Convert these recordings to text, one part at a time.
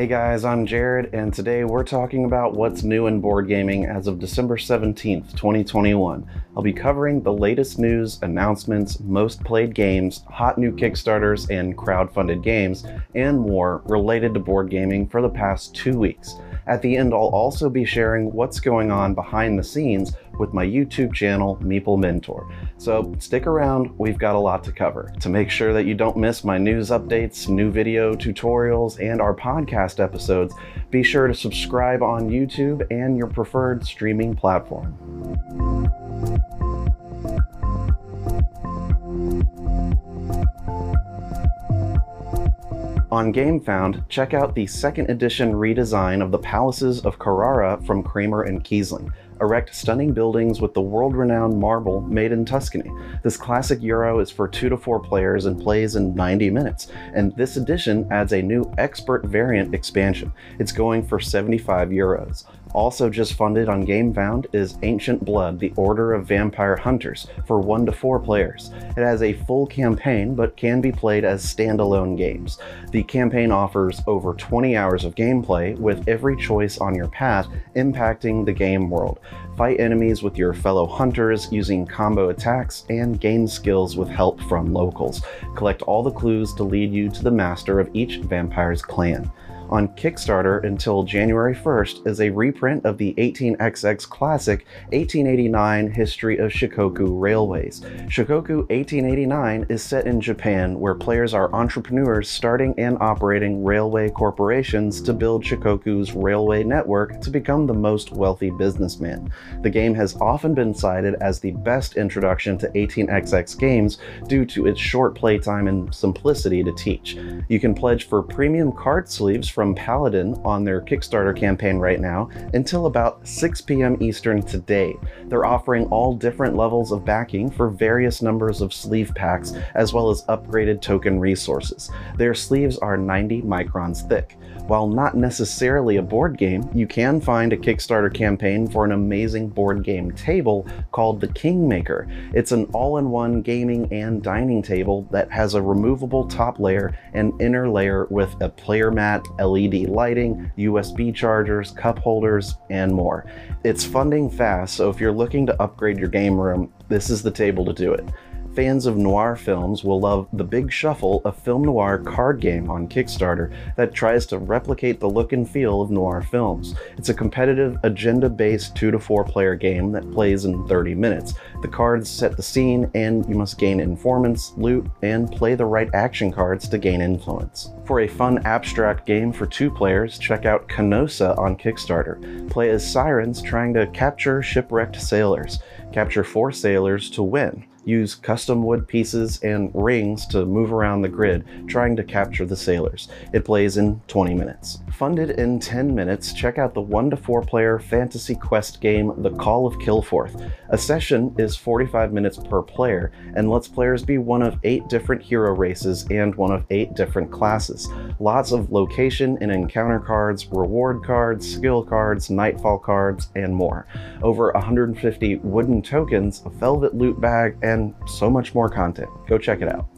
Hey guys, I'm Jared, and today we're talking about what's new in board gaming as of December 17th, 2021. I'll be covering the latest news, announcements, most played games, hot new Kickstarters, and crowd-funded games, and more related to board gaming for the past two weeks. At the end, I'll also be sharing what's going on behind the scenes with my YouTube channel, Meeple Mentor. So stick around, we've got a lot to cover. To make sure that you don't miss my news updates, new video tutorials, and our podcast episodes, be sure to subscribe on YouTube and your preferred streaming platform. On GameFound, check out the second edition redesign of the Palaces of Carrara from Kramer and Kiesling. Erect stunning buildings with the world-renowned marble made in Tuscany. This classic Euro is for 2 to 4 players and plays in 90 minutes, and this edition adds a new expert variant expansion. It's going for 75 euros. Also just funded on GameFound is Ancient Blood, the Order of Vampire Hunters, for 1 to 4 players. It has a full campaign, but can be played as standalone games. The campaign offers over 20 hours of gameplay, with every choice on your path impacting the game world. Fight enemies with your fellow hunters using combo attacks, and gain skills with help from locals. Collect all the clues to lead you to the master of each vampire's clan on Kickstarter until January 1st is a reprint of the 18XX classic 1889 History of Shikoku Railways. Shikoku 1889 is set in Japan where players are entrepreneurs starting and operating railway corporations to build Shikoku's railway network to become the most wealthy businessman. The game has often been cited as the best introduction to 18XX games due to its short playtime and simplicity to teach. You can pledge for premium card sleeves from Paladin on their Kickstarter campaign right now until about 6 p.m. Eastern today. They're offering all different levels of backing for various numbers of sleeve packs, as well as upgraded token resources. Their sleeves are 90 microns thick. While not necessarily a board game, you can find a Kickstarter campaign for an amazing board game table called the Kingmaker. It's an all-in-one gaming and dining table that has a removable top layer and inner layer with a player mat, LED lighting, USB chargers, cup holders, and more. It's funding fast, so if you're looking to upgrade your game room, this is the table to do it. Fans of noir films will love The Big Shuffle, a film noir card game on Kickstarter that tries to replicate the look and feel of noir films. It's a competitive, agenda-based 2 to 4 player game that plays in 30 minutes. The cards set the scene, and you must gain informants, loot, and play the right action cards to gain influence. For a fun abstract game for two players, check out Canossa on Kickstarter. Play as sirens trying to capture shipwrecked sailors. Capture four sailors to win use custom wood pieces and rings to move around the grid, trying to capture the sailors. It plays in 20 minutes. Funded in 10 minutes, check out the 1 to 4 player fantasy quest game The Call of Kilforth. A session is 45 minutes per player and lets players be one of 8 different hero races and one of 8 different classes. Lots of location and encounter cards, reward cards, skill cards, nightfall cards, and more. Over 150 wooden tokens, a velvet loot bag, and so much more content. Go check it out.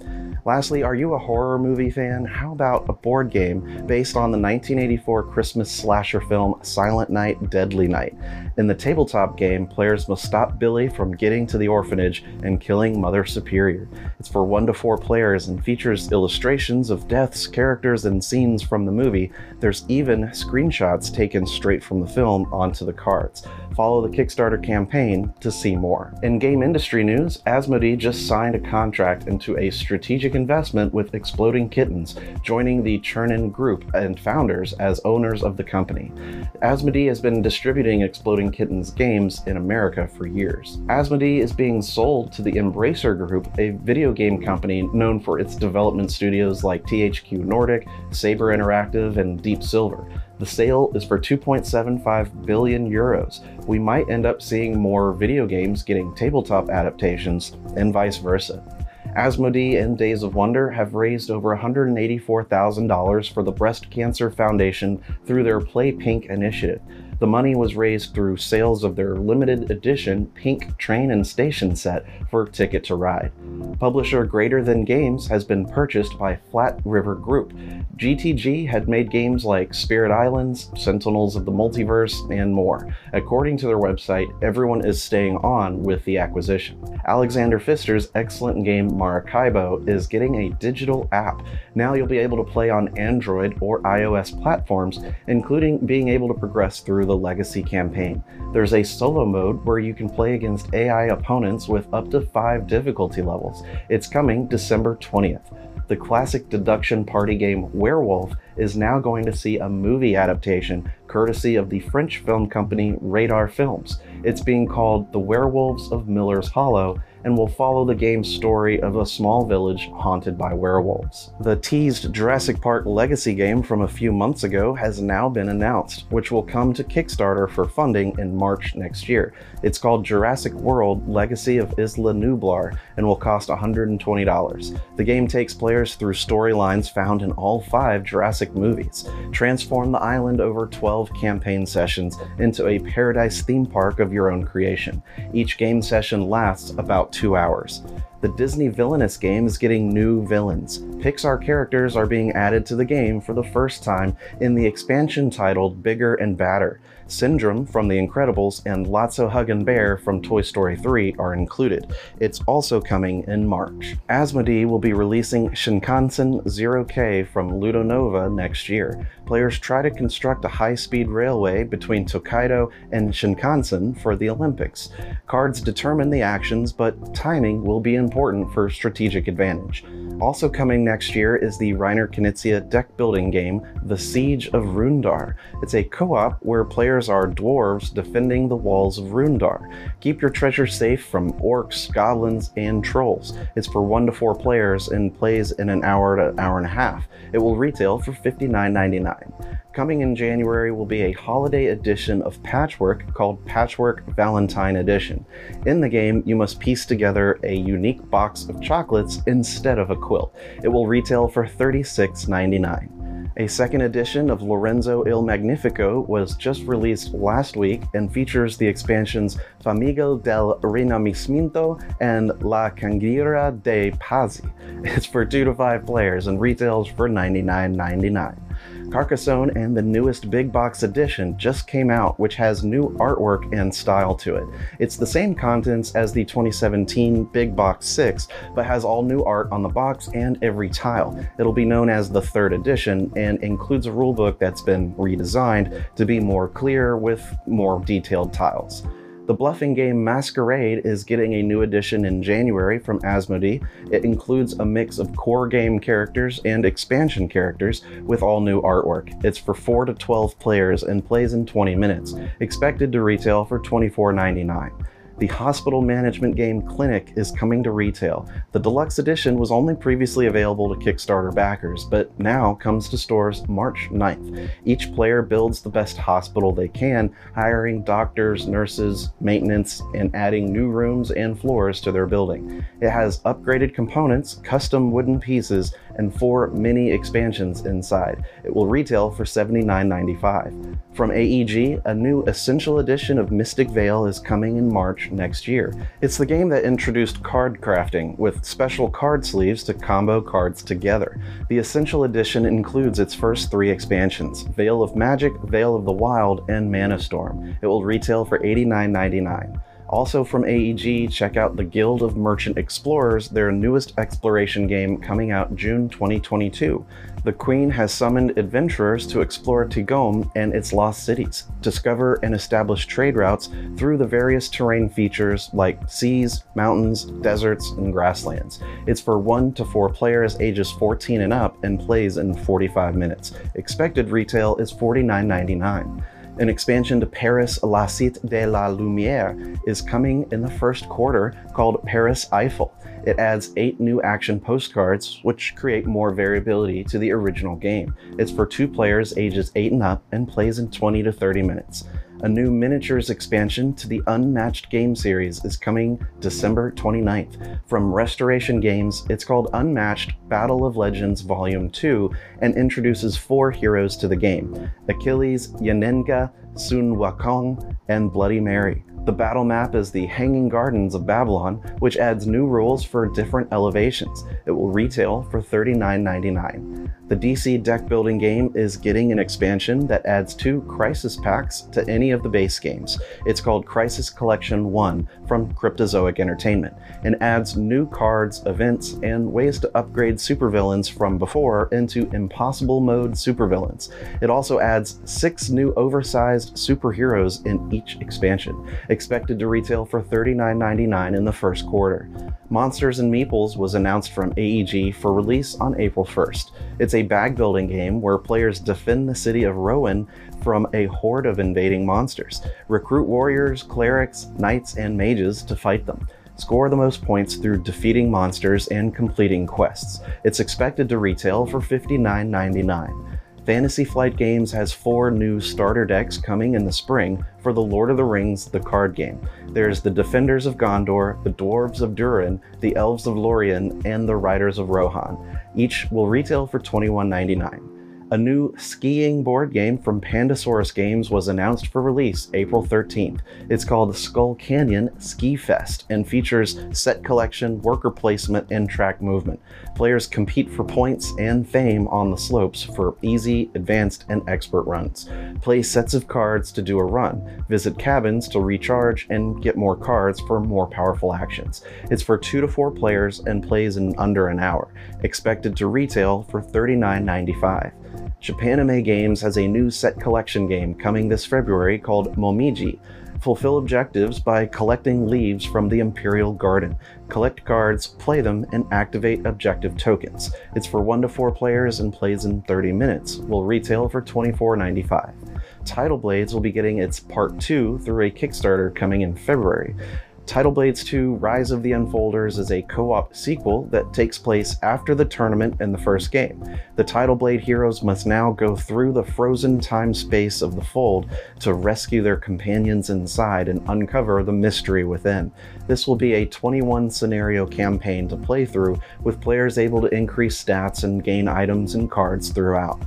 Lastly, are you a horror movie fan? How about a board game based on the 1984 Christmas slasher film Silent Night, Deadly Night? In the tabletop game, players must stop Billy from getting to the orphanage and killing Mother Superior. It's for 1 to 4 players and features illustrations of deaths, characters, and scenes from the movie. There's even screenshots taken straight from the film onto the cards. Follow the Kickstarter campaign to see more. In game industry news, Asmodee just signed a contract into a strategic investment with Exploding Kittens, joining the Chernin Group and founders as owners of the company. Asmodee has been distributing Exploding Kittens games in America for years. Asmodee is being sold to the Embracer Group, a video game company known for its development studios like THQ Nordic, Saber Interactive, and Deep Silver. The sale is for 2.75 billion euros. We might end up seeing more video games getting tabletop adaptations and vice versa. Asmodee and Days of Wonder have raised over $184,000 for the Breast Cancer Foundation through their Play Pink initiative. The money was raised through sales of their limited edition pink train and station set for Ticket to Ride. Publisher Greater Than Games has been purchased by Flat River Group. GTG had made games like Spirit Islands, Sentinels of the Multiverse, and more. According to their website, everyone is staying on with the acquisition. Alexander Pfister's excellent game Maracaibo is getting a digital app. Now you'll be able to play on Android or iOS platforms, including being able to progress through the Legacy campaign. There's a solo mode where you can play against AI opponents with up to five difficulty levels. It's coming December 20th the classic deduction party game Werewolf is now going to see a movie adaptation courtesy of the French film company Radar Films. It's being called The Werewolves of Miller's Hollow and will follow the game's story of a small village haunted by werewolves. The teased Jurassic Park Legacy game from a few months ago has now been announced, which will come to Kickstarter for funding in March next year. It's called Jurassic World Legacy of Isla Nublar and will cost $120. The game takes players through storylines found in all five Jurassic movies. Transform the island over 12 campaign sessions into a paradise theme park of your own creation. Each game session lasts about two hours. The Disney Villainous game is getting new villains. Pixar characters are being added to the game for the first time in the expansion titled Bigger and Badder. Syndrome from The Incredibles and Lotso Huggin' Bear from Toy Story 3 are included. It's also coming in March. Asmodee will be releasing Shinkansen Zero K from Ludonova next year. Players try to construct a high-speed railway between Tokaido and Shinkansen for the Olympics. Cards determine the actions, but timing will be important for strategic advantage. Also coming next year is the Reiner Knizia deck building game, The Siege of Runedar. It's a co-op where players are dwarves defending the walls of Runedar. Keep your treasure safe from orcs, goblins, and trolls. It's for 1 to 4 players and plays in an hour to hour and a half. It will retail for $59.99. Coming in January will be a holiday edition of Patchwork called Patchwork Valentine Edition. In the game, you must piece together a unique box of chocolates instead of a quilt. It will retail for $36.99. A second edition of Lorenzo Il Magnifico was just released last week and features the expansions Famiglia del Rinascimento and La Congiura dei Pazzi. It's for 2 to 5 players and retails for $99.99. Carcassonne and the newest big box edition just came out, which has new artwork and style to it. It's the same contents as the 2017 Big Box 6, but has all new art on the box and every tile. It'll be known as the third edition and includes a rulebook that's been redesigned to be more clear with more detailed tiles. The bluffing game Masquerade is getting a new edition in January from Asmodee. It includes a mix of core game characters and expansion characters with all new artwork. It's for 4 to 12 players and plays in 20 minutes, expected to retail for $24.99. The hospital management game Clinic is coming to retail. The deluxe edition was only previously available to Kickstarter backers, but now comes to stores March 9th. Each player builds the best hospital they can, hiring doctors, nurses, maintenance, and adding new rooms and floors to their building. It has upgraded components, custom wooden pieces, and four mini expansions inside. It will retail for $79.95. From AEG, a new Essential Edition of Mystic Vale is coming in March next year. It's the game that introduced card crafting, with special card sleeves to combo cards together. The Essential Edition includes its first three expansions, Vale of Magic, Vale of the Wild, and Mana Storm. It will retail for $89.99. Also from AEG, check out the Guild of Merchant Explorers, their newest exploration game coming out June 2022. The Queen has summoned adventurers to explore Tigome and its lost cities, discover and establish trade routes through the various terrain features like seas, mountains, deserts, and grasslands. It's for 1 to 4 players ages 14 and up and plays in 45 minutes. Expected retail is $49.99. An expansion to Paris La Cité de la Lumière is coming in the first quarter called Paris Eiffel. It adds eight new action postcards, which create more variability to the original game. It's for two players ages 8 and up and plays in 20 to 30 minutes. A new miniatures expansion to the Unmatched game series is coming December 29th. From Restoration Games, it's called Unmatched Battle of Legends Volume 2 and introduces four heroes to the game Achilles, Yennenga, Sun Wukong, and Bloody Mary. The battle map is the Hanging Gardens of Babylon, which adds new rules for different elevations. It will retail for $39.99. The DC deck building game is getting an expansion that adds two Crisis packs to any of the base games. It's called Crisis Collection 1 from Cryptozoic Entertainment and adds new cards, events, and ways to upgrade supervillains from before into Impossible Mode supervillains. It also adds six new oversized superheroes in each expansion expected to retail for $39.99 in the first quarter. Monsters and Meeples was announced from AEG for release on April 1st. It's a bag building game where players defend the city of Rowan from a horde of invading monsters. Recruit warriors, clerics, knights, and mages to fight them. Score the most points through defeating monsters and completing quests. It's expected to retail for $59.99. Fantasy Flight Games has four new starter decks coming in the spring for the Lord of the Rings the card game. There's the Defenders of Gondor, the Dwarves of Durin, the Elves of Lorien, and the Riders of Rohan. Each will retail for $21.99. A new skiing board game from Pandasaurus Games was announced for release April 13th. It's called Skull Canyon Ski Fest and features set collection, worker placement, and track movement. Players compete for points and fame on the slopes for easy, advanced, and expert runs. Play sets of cards to do a run, visit cabins to recharge, and get more cards for more powerful actions. It's for 2 to 4 players and plays in under an hour, expected to retail for $39.95. Japanime Games has a new set collection game coming this February called Momiji. Fulfill objectives by collecting leaves from the Imperial Garden. Collect cards, play them, and activate objective tokens. It's for 1 to 4 players and plays in 30 minutes. Will retail for $24.95. Tidal Blades will be getting its part 2 through a Kickstarter coming in February. Tidal Blades 2 Rise of the Unfolders is a co op sequel that takes place after the tournament in the first game. The Tidal Blade heroes must now go through the frozen time space of the fold to rescue their companions inside and uncover the mystery within. This will be a 21 scenario campaign to play through, with players able to increase stats and gain items and cards throughout.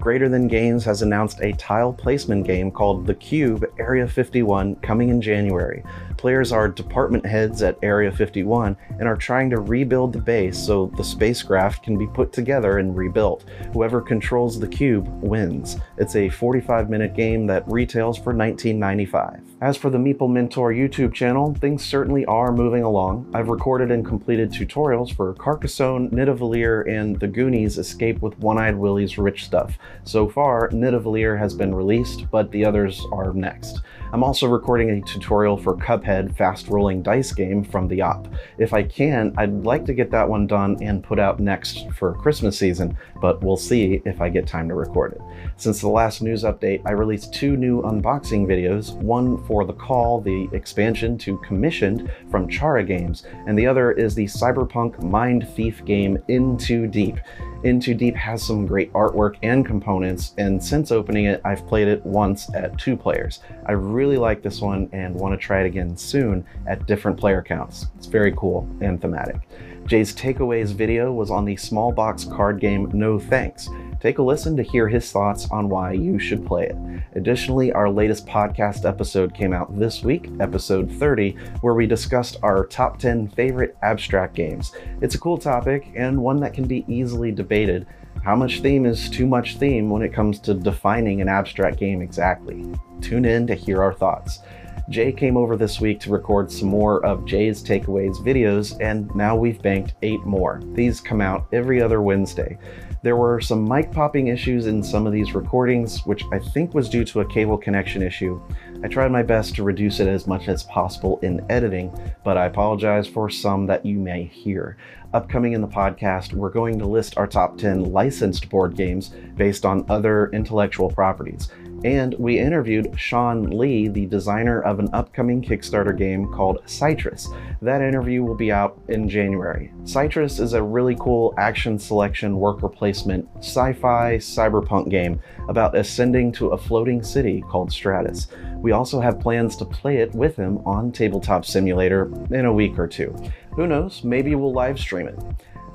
Greater Than Games has announced a tile placement game called The Cube Area 51 coming in January. Players are department heads at Area 51 and are trying to rebuild the base so the spacecraft can be put together and rebuilt. Whoever controls the cube wins. It's a 45 minute game that retails for $19.95. As for the Meeple Mentor YouTube channel, things certainly are moving along. I've recorded and completed tutorials for Carcassonne, Nidavellir, and the Goonies Escape with One-Eyed Willie's Rich Stuff. So far, Nidavellir has been released, but the others are next. I'm also recording a tutorial for Cuphead fast rolling dice game from the op. If I can, I'd like to get that one done and put out next for Christmas season, but we'll see if I get time to record it. Since the last news update, I released two new unboxing videos, one for The Call, the expansion to Commissioned from Chara Games, and the other is the cyberpunk mind thief game Into Deep. Into Deep has some great artwork and components, and since opening it, I've played it once at two players. I really like this one and want to try it again soon at different player counts. It's very cool and thematic. Jay's Takeaways video was on the small box card game No Thanks. Take a listen to hear his thoughts on why you should play it. Additionally, our latest podcast episode came out this week, episode 30, where we discussed our top 10 favorite abstract games. It's a cool topic and one that can be easily debated. How much theme is too much theme when it comes to defining an abstract game exactly? Tune in to hear our thoughts. Jay came over this week to record some more of Jay's Takeaways videos, and now we've banked eight more. These come out every other Wednesday. There were some mic popping issues in some of these recordings, which I think was due to a cable connection issue. I tried my best to reduce it as much as possible in editing, but I apologize for some that you may hear. Upcoming in the podcast, we're going to list our top 10 licensed board games based on other intellectual properties. And we interviewed Sean Lee, the designer of an upcoming Kickstarter game called Citrus. That interview will be out in January. Citrus is a really cool action selection worker placement sci fi cyberpunk game about ascending to a floating city called Stratus. We also have plans to play it with him on Tabletop Simulator in a week or two. Who knows, maybe we'll live stream it.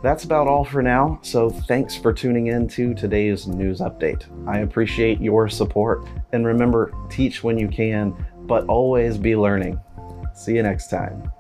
That's about all for now, so thanks for tuning in to today's news update. I appreciate your support, and remember, teach when you can, but always be learning. See you next time.